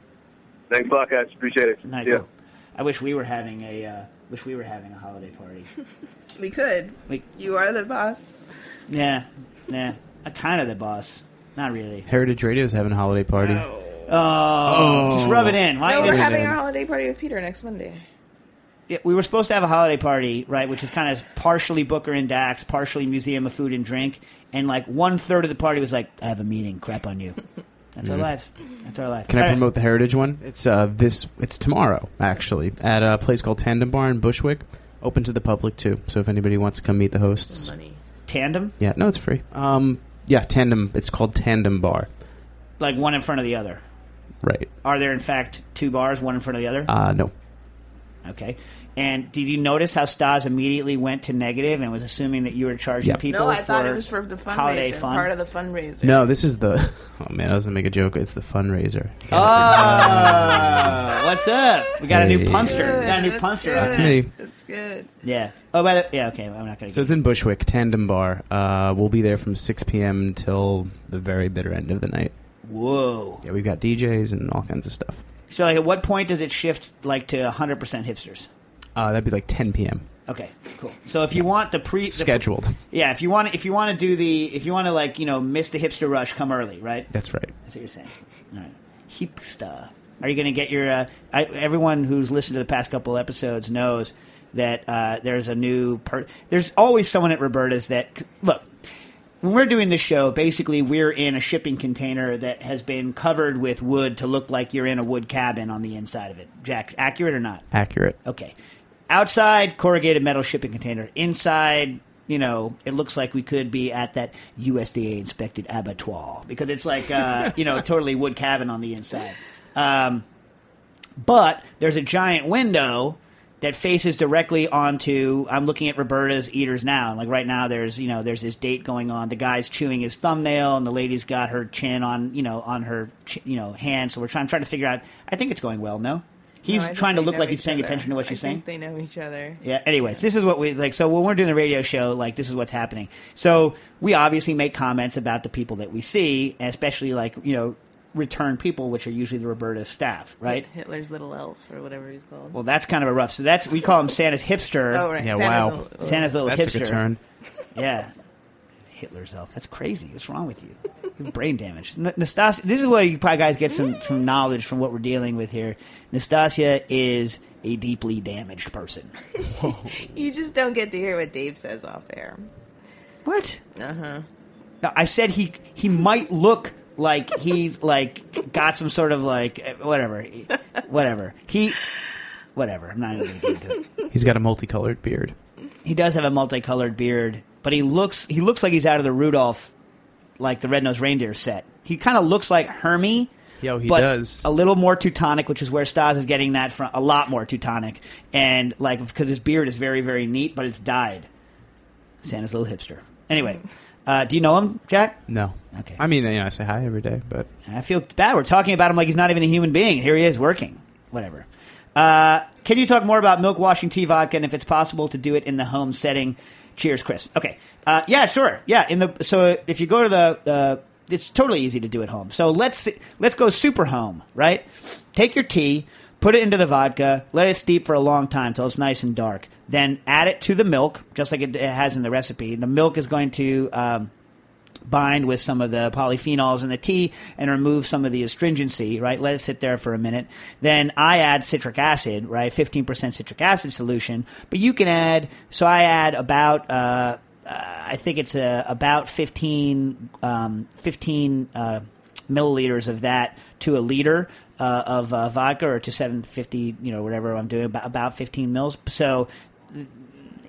Thanks a lot, guys. Appreciate it. Nice. Yeah. Cool. I wish we were having a uh, wish we were having a holiday party. We could. We, You are the boss. yeah, yeah. I'm kind of the boss. Not really. Heritage Radio is having a holiday party. Oh, oh just rub it in. Why No, you we're having our holiday party with Peter next Monday. Yeah, we were supposed to have a holiday party, right? Which is kind of partially Booker and Dax, partially Museum of Food and Drink, and like one third of the party was like, "I have a meeting. Crap on you." That's our life. That's our life. Can I All right. promote the Heritage one? It's uh, this. It's tomorrow, actually, at a place called Tandem Bar in Bushwick. Open to the public too. So if anybody wants to come meet the hosts, Money. tandem? yeah, no, it's free. Um, yeah, Tandem. It's called Tandem Bar. like one in front of the other. Right. Are there in fact two bars, one in front of the other? Uh, no. Okay. And did you notice how Stas immediately went to negative and was assuming that you were charging Yep. people? No, I thought it was for the fundraiser, fun? part of the fundraiser. No, this is the. Oh man, I was gonna make a joke. It's the fundraiser. Oh, what's up? We got a new Hey. punster. We got a new That's punster. good. That's me. That's good. Yeah. Oh, by the yeah. Okay, I'm not going to. So it's in Bushwick Tandem Bar. Uh, we'll be there from 6 p.m. till the very bitter end of the night. Whoa. Yeah, we've got DJs and all kinds of stuff. So, like, at what point does it shift like to 100% hipsters? Uh, that'd be like 10 p.m. Okay, cool. So if you want the pre the- Scheduled. yeah, if you want if you want to do the if you want to like you know miss the hipster rush, come early, right? That's right. That's what you're saying. All right. Hipster. Are you going to get your? Uh, I, everyone who's listened to the past couple episodes knows that uh, there's a new. Per- there's always someone at Roberta's that look. When we're doing this show, basically we're in a shipping container that has been covered with wood to look like you're in a wood cabin on the inside of it. Jack, accurate or not? Accurate. Okay. Outside, corrugated metal shipping container. Inside, you know, it looks like we could be at that USDA inspected abattoir because it's like, uh, you know, totally wood cabin on the inside. Um, but there's a giant window that faces directly onto. I'm looking at Roberta's Eaters now. Like right now, there's you know there's this date going on. The guy's chewing his thumbnail, and the lady's got her chin on you know on her you know hand. So we're trying trying to figure out. I think it's going well. No, he's No, trying to look like he's paying other. attention to what I she's think saying. They know each other. Yeah. Anyways, this is what we like. So when we're doing the radio show, like this is what's happening. So we obviously make comments about the people that we see, and especially like you know return people, which are usually the Roberta staff, right? Hitler's little elf or whatever he's called. Well, that's kind of a rough. So that's we call him Santa's hipster. oh right. Yeah, Santa's wow. little- Santa's little That hipster. took a turn. Yeah. Hitler's elf. That's crazy. What's wrong with you? You have brain damage. N- Nastassia, this is where you probably guys get some, some knowledge from what we're dealing with here. Nastassia is a deeply damaged person. You just don't get to hear what Dave says off air. What? Uh huh. No, I said he he might look like he's like got some sort of like eh, whatever, whatever. He whatever. I'm not even going to get into it. He's got a multicolored beard. He does have a multicolored beard, but he looks he looks like he's out of the Rudolph, like the Red Nosed Reindeer set. He kind of looks like Hermie. Yo, he but does. a little more Teutonic, which is where Stas is getting that from. A lot more Teutonic, and like because his beard is very very neat, but it's dyed. Santa's little hipster. Anyway, uh, do you know him, Jack? No. Okay. I mean, you know, I say hi every day, but I feel bad. We're talking about him like he's not even a human being. Here he is working. Whatever. Uh, can you talk more about milk washing tea vodka and if it's possible to do it in the home setting? Cheers, Chris. Okay. Uh, yeah, sure. Yeah. In the so if you go to the uh, it's totally easy to do at home. So let's let's go super home. Right. Take your tea, put it into the vodka, let it steep for a long time till it's nice and dark. Then add it to the milk, just like it, it has in the recipe. The milk is going to um, bind with some of the polyphenols in the tea and remove some of the astringency, right? Let it sit there for a minute. Then I add citric acid, right? 15% citric acid solution. But you can add, so I add about, uh, uh, I think it's uh, about 15, um, 15 uh, milliliters of that to a liter uh, of vodka or to 750, you know, whatever I'm doing, about, about 15 mils. So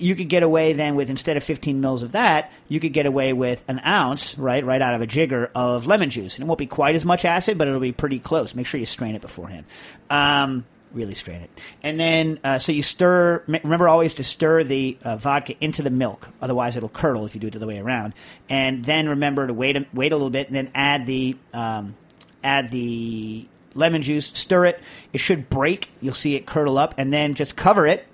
you could get away then with instead of 15 mils of that, you could get away with an ounce, right, right out of a jigger of lemon juice, and it won't be quite as much acid, but it'll be pretty close. Make sure you strain it beforehand. Um, really strain it, and then uh, so you stir. Remember always to stir the uh, vodka into the milk, otherwise it'll curdle if you do it the other way around. And then remember to wait a, wait a little bit, and then add the um, add the lemon juice, stir it. It should break. You'll see it curdle up, and then just cover it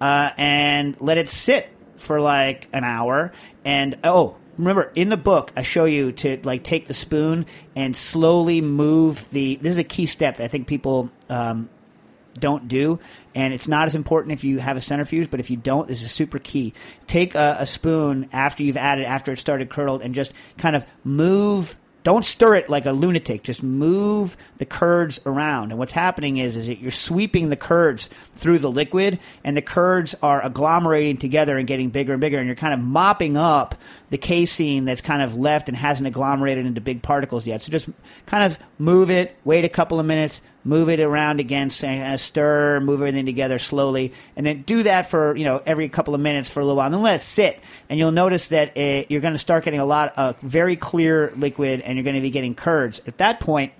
uh, and let it sit for like an hour. And oh, remember in the book, I show you to like take the spoon and slowly move the. This is a key step that I think people. Um, don't do, and it's not as important if you have a centrifuge. But if you don't, this is super key. Take a, a spoon after you've added, after it started curdled, and just kind of move. Don't stir it like a lunatic. Just move the curds around. And what's happening is, is that you're sweeping the curds through the liquid, and the curds are agglomerating together and getting bigger and bigger. And you're kind of mopping up the casein that's kind of left and hasn't agglomerated into big particles yet. So just kind of move it. Wait a couple of minutes move it around again, uh, stir, move everything together slowly, and then do that for you know every couple of minutes for a little while, and then let it sit. And you'll notice that uh you're going to start getting a lot of very clear liquid, and you're going to be getting curds. At that point,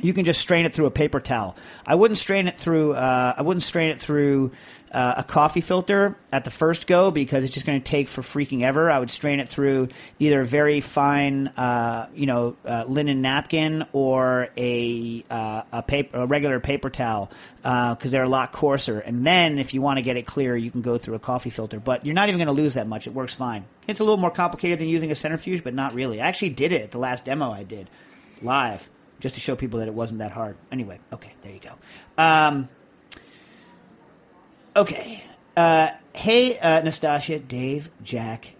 you can just strain it through a paper towel. I wouldn't strain it through. Uh, I wouldn't strain it through uh, a coffee filter at the first go because it's just going to take for freaking ever. I would strain it through either a very fine, uh, you know, uh, linen napkin or a uh, a paper, a regular paper towel because they're a lot coarser. And then, if you want to get it clear, you can go through a coffee filter. But you're not even going to lose that much. It works fine. It's a little more complicated than using a centrifuge, but not really. I actually did it at the last demo I did live just to show people that it wasn't that hard. Anyway, okay, there you go. Um, okay. Uh, hey, uh, Nastassia, Dave, Jack,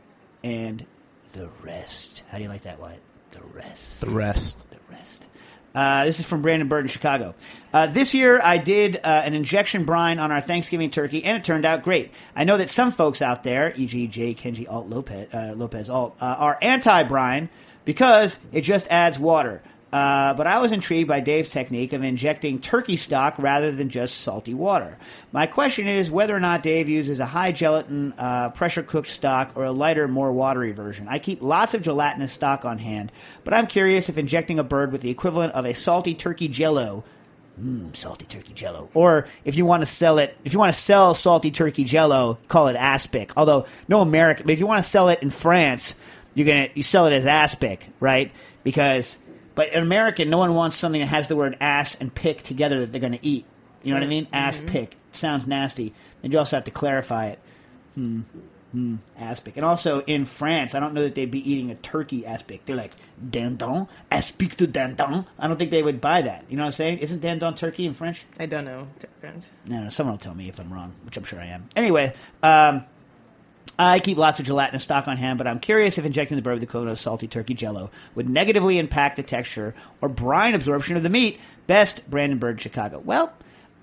and the rest. How do you like that, Wyatt? The rest. The rest. The rest. Uh, this is from Brandon Bird in Chicago. Uh, this year, I did uh, an injection brine on our Thanksgiving turkey, and it turned out great. I know that some folks out there, e.g., J. Kenji Alt Lopez, uh, Lopez Alt, uh, are anti brine because it just adds water. Uh, but I was intrigued by Dave's technique of injecting turkey stock rather than just salty water. My question is whether or not Dave uses a high gelatin uh, pressure cooked stock or a lighter, more watery version. I keep lots of gelatinous stock on hand, but I'm curious if injecting a bird with the equivalent of a salty turkey jello Mm, salty turkey jello. Or if you want to sell it, if you want to sell salty turkey jello, call it aspic. Although no American, but if you want to sell it in France, you're gonna you sell it as aspic, right? Because but in American, no one wants something that has the word ass and pick together that they're gonna eat. You know what I mean? Ass pick sounds nasty. And you also have to clarify it. Hmm. Hmm. Aspic. And also in France, I don't know that they'd be eating a turkey aspic. They're like, dindon? Aspic de dindon? I don't think they would buy that. You know what I'm saying? Isn't dindon turkey in French? I don't know. French. No, no, someone will tell me if I'm wrong, which I'm sure I am. Anyway, um, I keep lots of gelatinous stock on hand, but I'm curious if injecting the bird with the equivalent of salty turkey jello would negatively impact the texture or brine absorption of the meat. Best, Brandon Bird, Chicago. Well,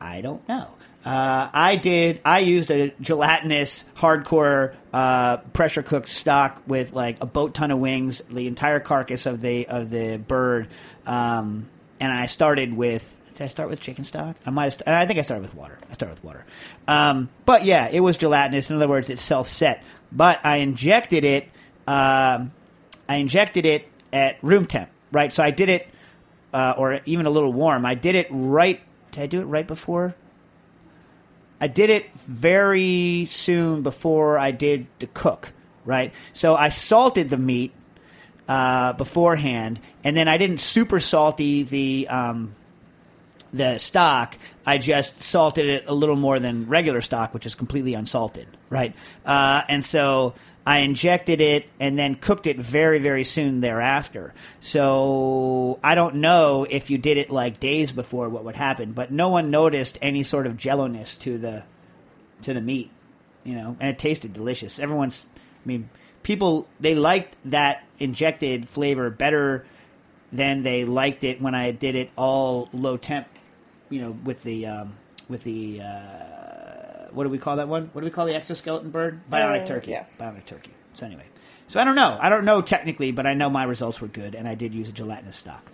I don't know. Uh, I did. I used a gelatinous, hardcore, uh, pressure cooked stock with like a boat ton of wings, the entire carcass of the of the bird, um, and I started with. Did I start with chicken stock? I might. Have st- I think I started with water. I started with water. Um, but yeah, it was gelatinous. In other words, it's self set. But I injected it. Um, I injected it at room temp. Right. So I did it, uh, or even a little warm. I did it right. Did I do it right before? I did it very soon before I did the cook, right? So I salted the meat uh, beforehand, and then I didn't super salty the um, the stock. I just salted it a little more than regular stock, which is completely unsalted, right? Uh, and so I injected it and then cooked it very, very soon thereafter. So I don't know if you did it like days before what would happen, but no one noticed any sort of jello-ness to the to the meat, you know, and it tasted delicious. Everyone's, I mean, people they liked that injected flavor better than they liked it when I did it all low temp, you know, with the um, with the. Uh, what do we call that one? What do we call the exoskeleton bird? Bionic Uh, turkey. yeah. Bionic turkey. So anyway, so I don't know. I don't know technically, but I know my results were good, and I did use a gelatinous stock.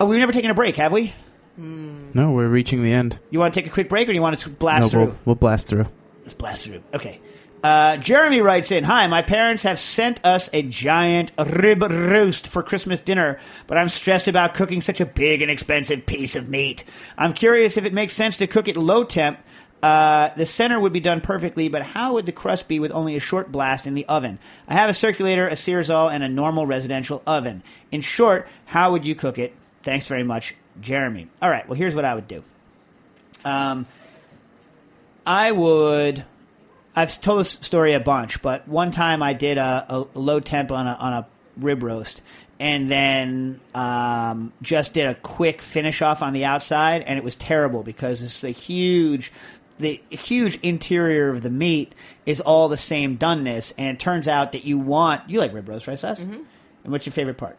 Oh, we've never taken a break, have we? No, we're reaching the end. You want to take a quick break, or do you want to blast no, through? we'll, we'll blast through. Let's blast through. Okay. Uh, Jeremy writes in Hi, my parents have sent us a giant rib roast for Christmas dinner, but I'm stressed about cooking such a big and expensive piece of meat. I'm curious if it makes sense to cook it low temp. Uh, the center would be done perfectly, but how would the crust be with only a short blast in the oven? I have a circulator, a Searzall, and a normal residential oven. In short, how would you cook it? Thanks very much, Jeremy. All right, well, here's what I would do. Um, I would. I've told this story a bunch, but one time I did a, a low temp on a, on a rib roast, and then um, just did a quick finish off on the outside, and it was terrible because it's a huge. The huge interior of the meat is all the same doneness, and it turns out that you want you like rib roast, right, Seth? Mm-hmm. And what's your favorite part?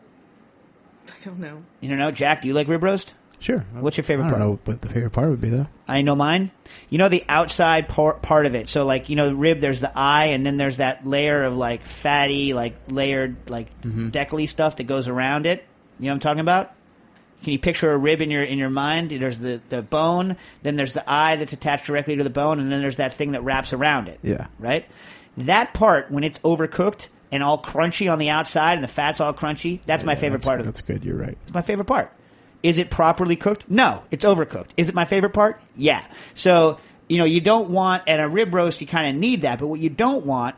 I don't know. You don't know, Jack? Do you like rib roast? Sure. What's your favorite I don't part? know what the favorite part would be though. I know mine. You know the outside part part of it. So like you know the rib, there's the eye, and then there's that layer of like fatty, like layered, like mm-hmm. deckly stuff that goes around it. You know what I'm talking about? Can you picture a rib in your in your mind? There's the the bone, then there's the eye that's attached directly to the bone, and then there's that thing that wraps around it. Yeah. Right. That part, when it's overcooked, and all crunchy on the outside, and the fat's all crunchy. That's my favorite that's- part of it. That's good. You're right. it's my favorite part. Is it properly cooked? No, it's overcooked. Is it my favorite part? Yeah. So, you know, you don't want, at a rib roast, you kind of need that. But what you don't want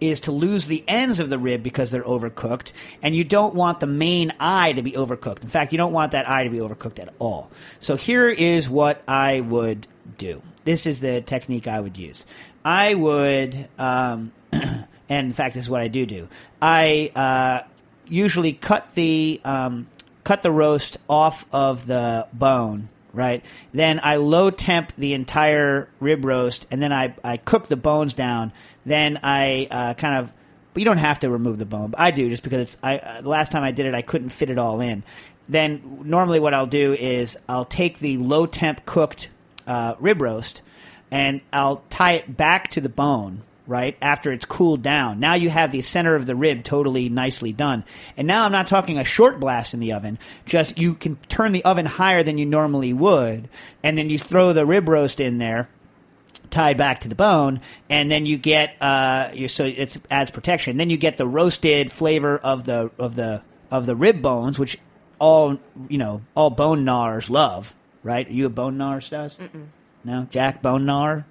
is to lose the ends of the rib because they're overcooked. And you don't want the main eye to be overcooked. In fact, you don't want that eye to be overcooked at all. So here is what I would do. This is the technique I would use. I would, um, and in fact, this is what I do do. I uh, usually cut the um, cut the roast off of the bone, right? Then I low temp the entire rib roast, and then I, I cook the bones down. Then I uh, kind of, you don't have to remove the bone. But I do just because it's. I uh, the last time I did it, I couldn't fit it all in. Then normally what I'll do is I'll take the low temp cooked uh, rib roast, and I'll tie it back to the bone right after it's cooled down now you have the center of the rib totally nicely done and now i'm not talking a short blast in the oven just you can turn the oven higher than you normally would and then you throw the rib roast in there tied back to the bone, and then you get uh, you so it's adds protection. Then you get the roasted flavor of the of the of the rib bones, which all you know all bone gnawers love. Right? Are you a bone gnawer, Stas? No, Jack bone gnawer.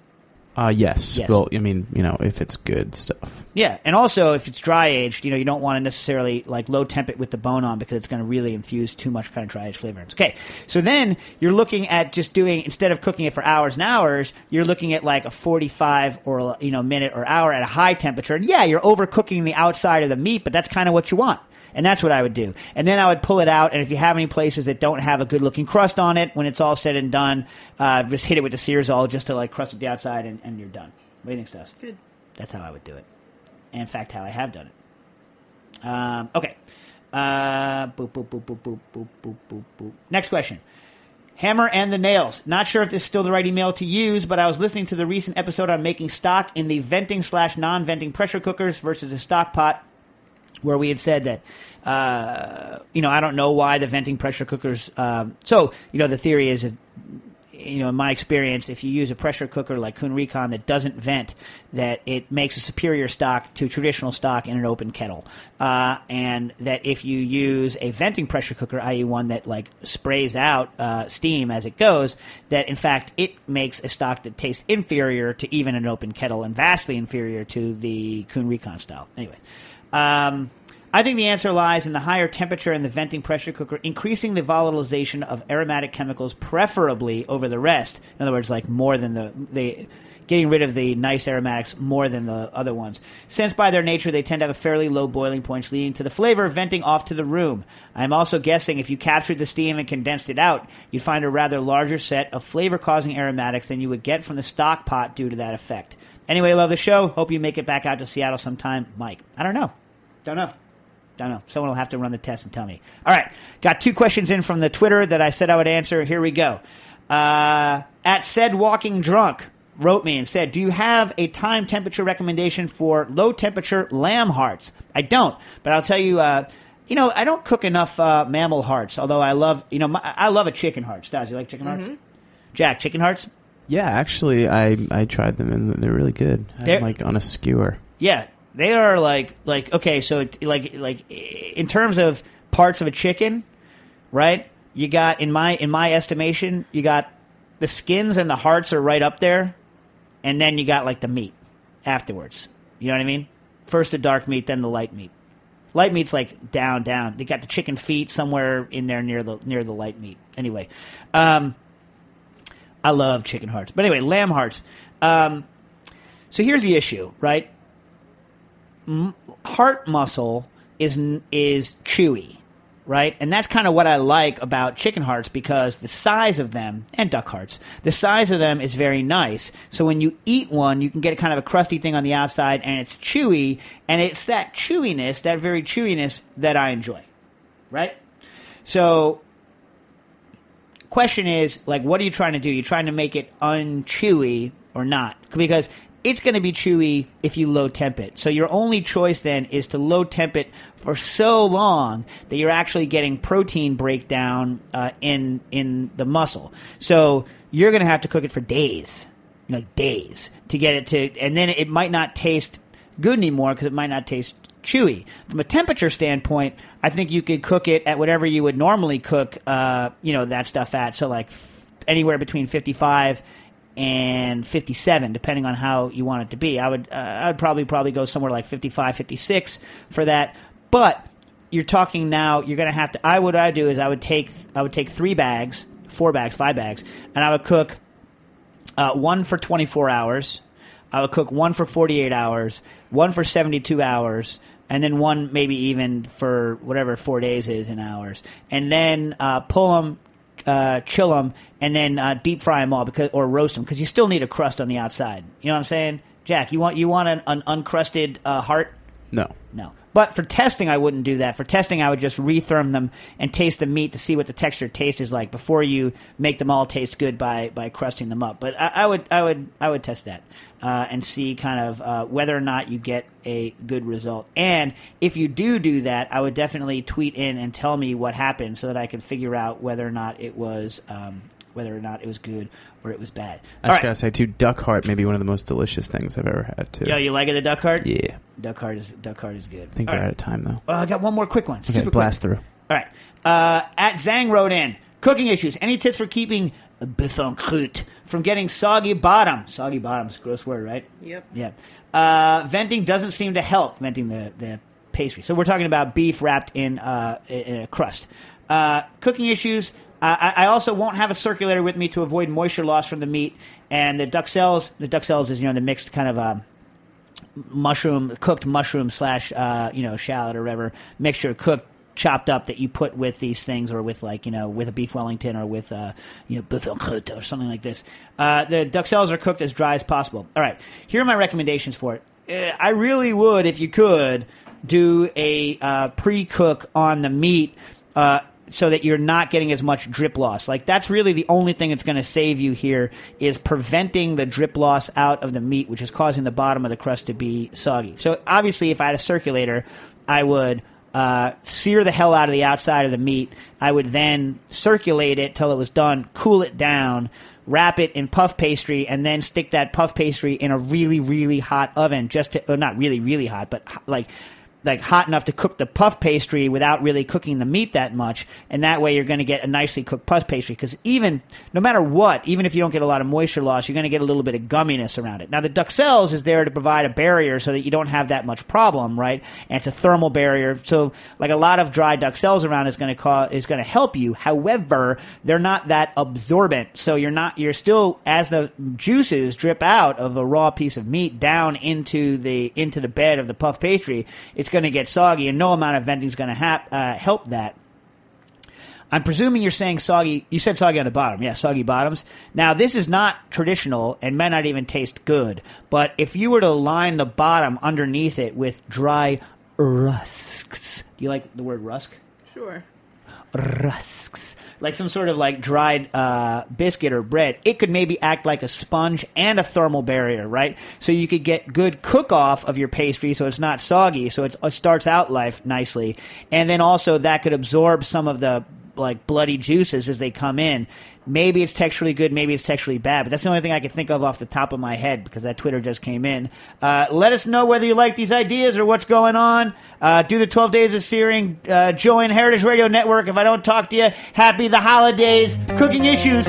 Uh, yes. Yes. Well, I mean, you know, if it's good stuff. Yeah, and also if it's dry aged, you know, you don't want to necessarily like low temp it with the bone on because it's going to really infuse too much kind of dry aged flavor. Okay, so then you're looking at just doing instead of cooking it for hours and hours, you're looking at like a 45 or you know minute or hour at a high temperature. And yeah, you're overcooking the outside of the meat, but that's kind of what you want. And that's what I would do. And then I would pull it out. And if you have any places that don't have a good looking crust on it, when it's all said and done, uh, just hit it with the Searzall just to like crust up the outside and, and you're done. What do you think, Stas? Good. That's how I would do it. And in fact, how I have done it. Um, okay. Uh, boop, boop, boop, boop, boop, boop, boop, boop, boop. Next question. Hammer and the Nails. Not sure if this is still the right email to use, but I was listening to the recent episode on making stock in the venting slash non venting pressure cookers versus a stock pot where we had said that, uh, you know, I don't know why the venting pressure cookers. Um, so, you know, the theory is, is, you know, in my experience, if you use a pressure cooker like Kuhn Rikon that doesn't vent, that it makes a superior stock to traditional stock in an open kettle. Uh, and that if you use a venting pressure cooker, i.e., one that like sprays out uh, steam as it goes, that in fact it makes a stock that tastes inferior to even an open kettle and vastly inferior to the Kuhn Rikon style. Anyway. Um, I think the answer lies in the higher temperature in the venting pressure cooker, increasing the volatilization of aromatic chemicals, preferably over the rest. In other words, like more than the the getting rid of the nice aromatics more than the other ones. Since by their nature they tend to have a fairly low boiling points, leading to the flavor venting off to the room. I'm also guessing if you captured the steam and condensed it out, you'd find a rather larger set of flavor causing aromatics than you would get from the stock pot due to that effect. Anyway, love the show. Hope you make it back out to Seattle sometime, Mike. I don't know. Don't know. Don't know. Someone will have to run the test and tell me. All right. Got two questions in from the Twitter that I said I would answer. Here we go. Uh, at said walking drunk wrote me and said, "Do you have a time temperature recommendation for low temperature lamb hearts?" I don't, but I'll tell you. Uh, you know, I don't cook enough uh, mammal hearts. Although I love, you know, my, I love a chicken heart. Stas, you like chicken hearts? Jack, chicken hearts? Yeah, actually, I I tried them and they're really good. They're- like on a skewer. Yeah, they are like like okay, so it- like like in terms of parts of a chicken, right? You got in my in my estimation, you got the skins and the hearts are right up there, and then you got like the meat afterwards. You know what I mean? First the dark meat, then the light meat. Light meat's like down, down. They got the chicken feet somewhere in there near the near the light meat. Anyway, um, I love chicken hearts, but anyway, lamb hearts. Um, so here's the issue, right? Heart muscle is is chewy, right? And that's kind of what I like about chicken hearts because the size of them and duck hearts, the size of them is very nice. So when you eat one, you can get kind of a crusty thing on the outside and it's chewy, and it's that chewiness, that very chewiness that I enjoy, right? So question is like what are you trying to do you're trying to make it unchewy or not because it's going to be chewy if you low temp it so your only choice then is to low temp it for so long that you're actually getting protein breakdown uh, in in the muscle so you're going to have to cook it for days like days to get it to and then it might not taste good anymore because it might not taste chewy. From a temperature standpoint, I think you could cook it at whatever you would normally cook, uh, you know, that stuff at. So like anywhere between 55 and 57 depending on how you want it to be. I would uh, I would probably probably go somewhere like 55 56 for that. But you're talking now you're going to have to I would I do is I would take I would take 3 bags, 4 bags, 5 bags and I would cook uh, one for 24 hours. I would cook one for 48 hours, one for 72 hours, and then one maybe even for whatever four days is in hours. And then uh, pull them, uh, chill them, and then uh, deep fry them all because or roast them because you still need a crust on the outside. You know what I'm saying, Jack? You want you want an, an uncrusted uh, heart? No. No. But for testing, I wouldn't do that. For testing, I would just retherm them and taste the meat to see what the texture taste is like before you make them all taste good by, by crusting them up. But I, I would I would I would test that uh, and see kind of uh, whether or not you get a good result. And if you do do that, I would definitely tweet in and tell me what happened so that I can figure out whether or not it was um, whether or not it was good or it was bad. I All just gotta say, too, duck heart may be one of the most delicious things I've ever had, too. Yo, you like it, the duck heart? Yeah. Duck heart is duck heart is good. I think All we're right. out of time, though. Uh, I got one more quick one. Okay, Super blast quick. through. All right. Uh, at Zhang wrote in cooking issues. Any tips for keeping boeuf en croûte from getting soggy bottom? Soggy bottoms, gross word, right? Yep. Yeah. Uh, venting doesn't seem to help. Venting the the pastry. So we're talking about beef wrapped in uh, in a crust. Uh, cooking issues. I, I also won't have a circulator with me to avoid moisture loss from the meat. And the duxelles, the duxelles is you know the mixed kind of um, mushroom cooked mushroom slash uh, you know shallot or whatever mixture cooked chopped up that you put with these things or with like you know with a beef wellington or with uh, you know croûte or something like this. Uh, the duxelles are cooked as dry as possible. All right. Here are my recommendations for it. Uh, i really would if you could do a uh, pre-cook on the meat uh, so that you're not getting as much drip loss. Like that's really the only thing that's going to save you here is preventing the drip loss out of the meat, which is causing the bottom of the crust to be soggy. So obviously, if I had a circulator, I would uh, sear the hell out of the outside of the meat. I would then circulate it till it was done, cool it down, wrap it in puff pastry, and then stick that puff pastry in a really, really hot oven. Just to, not really, really hot, but like like hot enough to cook the puff pastry without really cooking the meat that much, and that way you're going to get a nicely cooked puff pastry. Because even no matter what, even if you don't get a lot of moisture loss, you're going to get a little bit of gumminess around it. Now the duxelles is there to provide a barrier so that you don't have that much problem, right? And it's a thermal barrier, so like a lot of dry duxelles around is going to cause is going to help you. However, they're not that absorbent, so you're not you're still as the juices drip out of a raw piece of meat down into the into the bed of the puff pastry, it's going to get soggy, and no amount of venting is going to uh, help that. I'm presuming you're saying soggy. You said soggy on the bottom. Yeah, soggy bottoms. Now, this is not traditional and may not even taste good. But if you were to line the bottom underneath it with dry rusks, do you like the word rusk? Sure. Rusks, like some sort of like dried uh, biscuit or bread, it could maybe act like a sponge and a thermal barrier, right? So you could get good cook off of your pastry, so it's not soggy, so it starts out life nicely, and then also that could absorb some of the like bloody juices as they come in. Maybe it's texturally good, maybe it's texturally bad, but that's the only thing I can think of off the top of my head because that Twitter just came in. Uh, let us know whether you like these ideas or what's going on. Uh, do the 12 days of searing. Uh, join Heritage Radio Network. If I don't talk to you, happy the holidays. Cooking issues.